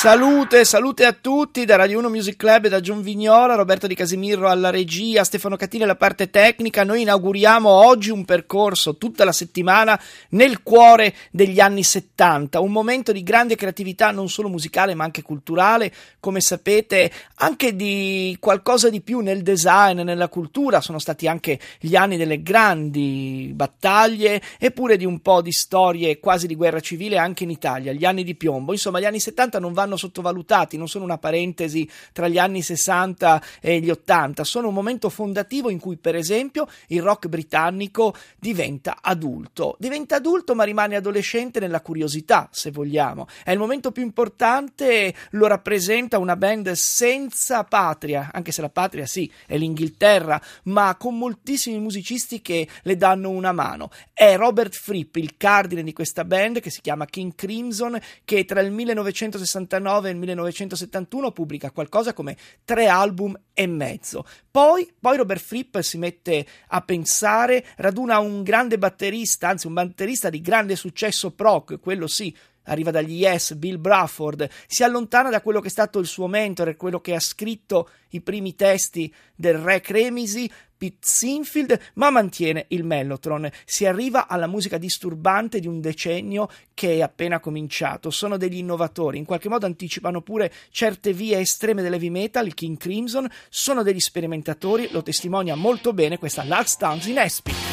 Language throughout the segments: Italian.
Salute, salute a tutti da Radio 1 Music Club e da John Vignola, Roberto Di Casimiro alla regia, Stefano Catini alla parte tecnica. Noi inauguriamo oggi un percorso tutta la settimana nel cuore degli anni 70, un momento di grande creatività non solo musicale ma anche culturale, come sapete, anche di qualcosa di più nel design, nella cultura. Sono stati anche gli anni delle grandi battaglie eppure di un po' di storie quasi di guerra civile anche in Italia, gli anni di piombo. Insomma, gli anni 70 non vanno vanno sottovalutati, non sono una parentesi tra gli anni 60 e gli 80, sono un momento fondativo in cui per esempio il rock britannico diventa adulto, diventa adulto ma rimane adolescente nella curiosità se vogliamo, è il momento più importante, lo rappresenta una band senza patria, anche se la patria sì è l'Inghilterra, ma con moltissimi musicisti che le danno una mano, è Robert Fripp il cardine di questa band che si chiama King Crimson che tra il 1969 1969 e il 1971 pubblica qualcosa come tre album e mezzo. Poi, poi Robert Fripp si mette a pensare, raduna un grande batterista, anzi un batterista di grande successo proc, quello sì, arriva dagli Yes, Bill Brafford, si allontana da quello che è stato il suo mentore, quello che ha scritto i primi testi del Re Cremisi, Pete Sinfield, ma mantiene il Mellotron. Si arriva alla musica disturbante di un decennio che è appena cominciato. Sono degli innovatori, in qualche modo anticipano pure certe vie estreme dell'heavy metal, il King Crimson, sono degli sperimentatori, lo testimonia molto bene questa Last Dance in Espic.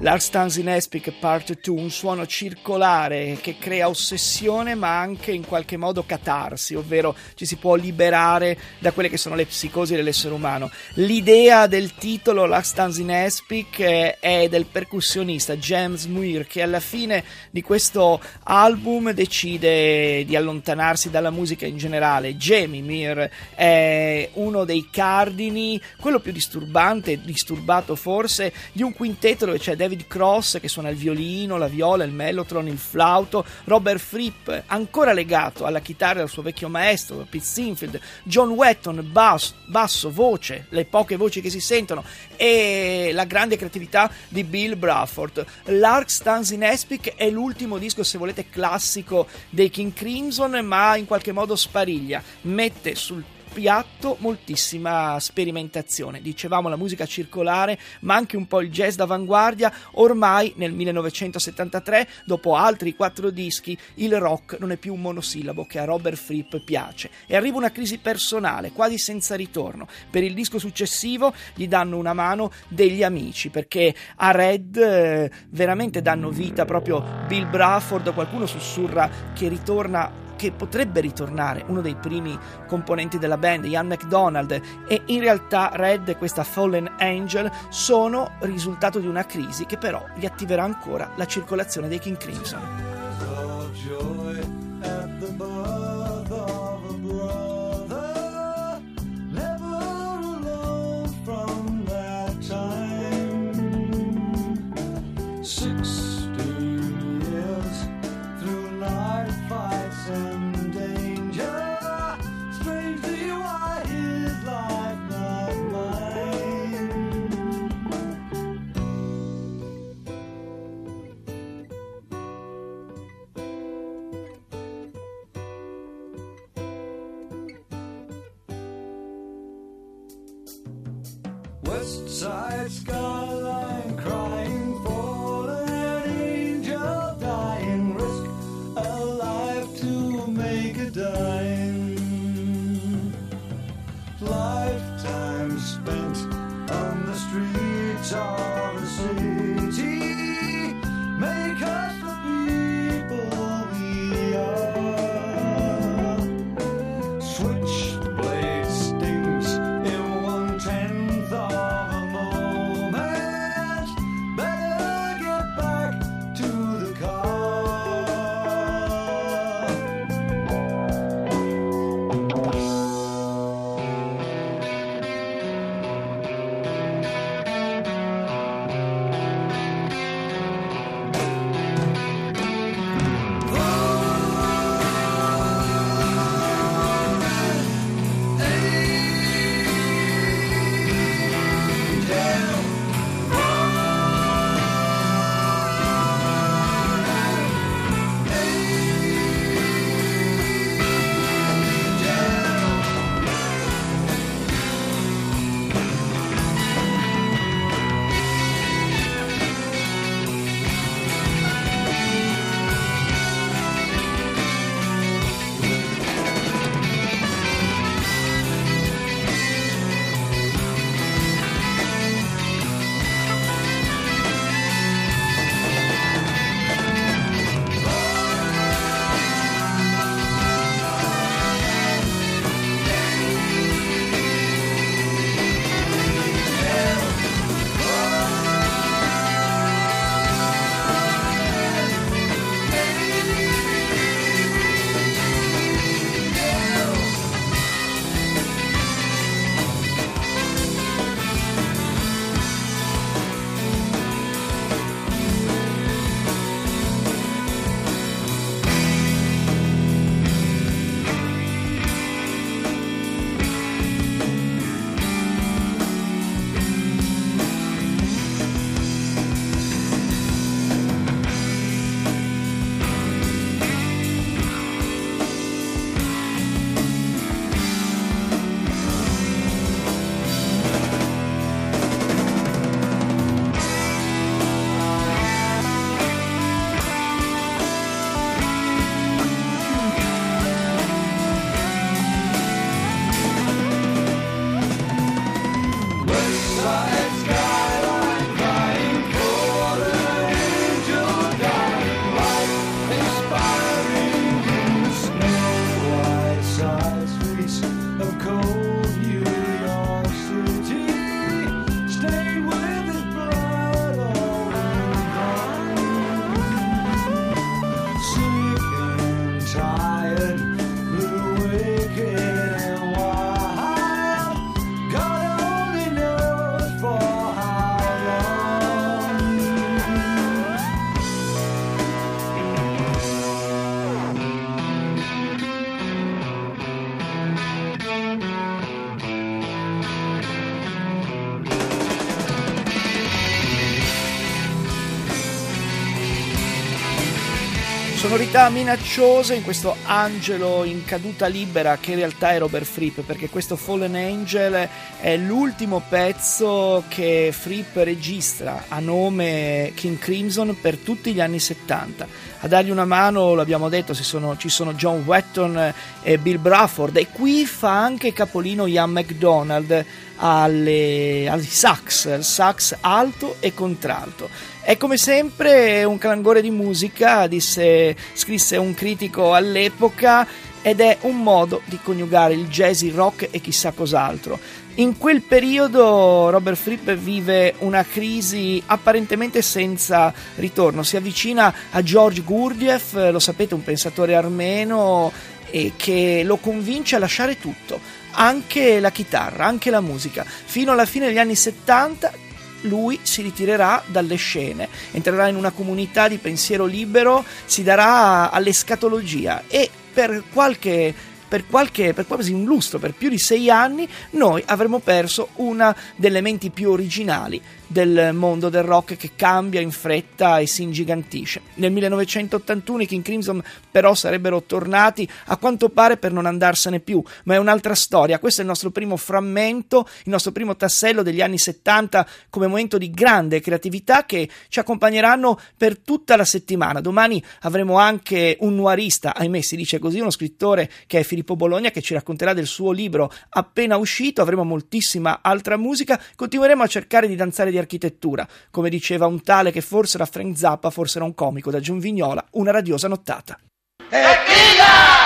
Lars Stanzi Espic Part 2, un suono circolare che crea ossessione ma anche in qualche modo catarsi, ovvero ci si può liberare da quelle che sono le psicosi dell'essere umano. L'idea del titolo Lars Stanzi Espic è del percussionista James Muir che alla fine di questo album decide di allontanarsi dalla musica in generale. Jamie Muir è uno dei cardini, quello più disturbante, disturbato forse, di un quintetto dove c'è David Cross che suona il violino, la viola, il mellotron, il flauto, Robert Fripp ancora legato alla chitarra del suo vecchio maestro Pete Sinfield, John Wetton basso, basso, voce, le poche voci che si sentono e la grande creatività di Bill Brafford. L'Ark Stands in Espic è l'ultimo disco, se volete, classico dei King Crimson, ma in qualche modo spariglia, mette sul piatto moltissima sperimentazione. Dicevamo la musica circolare, ma anche un po' il jazz d'avanguardia. Ormai nel 1973, dopo altri quattro dischi, il rock non è più un monosillabo che a Robert Fripp piace. E arriva una crisi personale, quasi senza ritorno. Per il disco successivo gli danno una mano degli amici, perché a Red eh, veramente danno vita proprio Bill Brafford, qualcuno sussurra che ritorna che potrebbe ritornare uno dei primi componenti della band, Ian McDonald, e in realtà Red e questa Fallen Angel sono risultato di una crisi che però riattiverà ancora la circolazione dei King Crimson. West side skyline Sonorità minacciose in questo angelo in caduta libera che in realtà è Robert Fripp perché questo Fallen Angel è l'ultimo pezzo che Fripp registra a nome King Crimson per tutti gli anni 70. A dargli una mano, l'abbiamo detto, sono, ci sono John Wetton e Bill Brafford e qui fa anche capolino Ian McDonald al sax, al sax alto e contralto. È come sempre un clangore di musica, disse, scrisse un critico all'epoca, ed è un modo di coniugare il jazz, il rock e chissà cos'altro. In quel periodo Robert Fripp vive una crisi apparentemente senza ritorno, si avvicina a George Gurdjieff, lo sapete, un pensatore armeno e che lo convince a lasciare tutto, anche la chitarra, anche la musica. Fino alla fine degli anni 70 lui si ritirerà dalle scene, entrerà in una comunità di pensiero libero, si darà all'escatologia e per qualche per qualche, per quasi un lustro, per più di sei anni, noi avremo perso una delle menti più originali del mondo del rock che cambia in fretta e si ingigantisce. Nel 1981 i King Crimson però sarebbero tornati a quanto pare per non andarsene più, ma è un'altra storia. Questo è il nostro primo frammento, il nostro primo tassello degli anni 70 come momento di grande creatività che ci accompagneranno per tutta la settimana. Domani avremo anche un noirista, ahimè si dice così, uno scrittore che è Filippo Bologna che ci racconterà del suo libro appena uscito, avremo moltissima altra musica, continueremo a cercare di danzare architettura. Come diceva un tale che forse era Frank Zappa, forse era un comico da Giunvignola, una radiosa nottata. Evviva!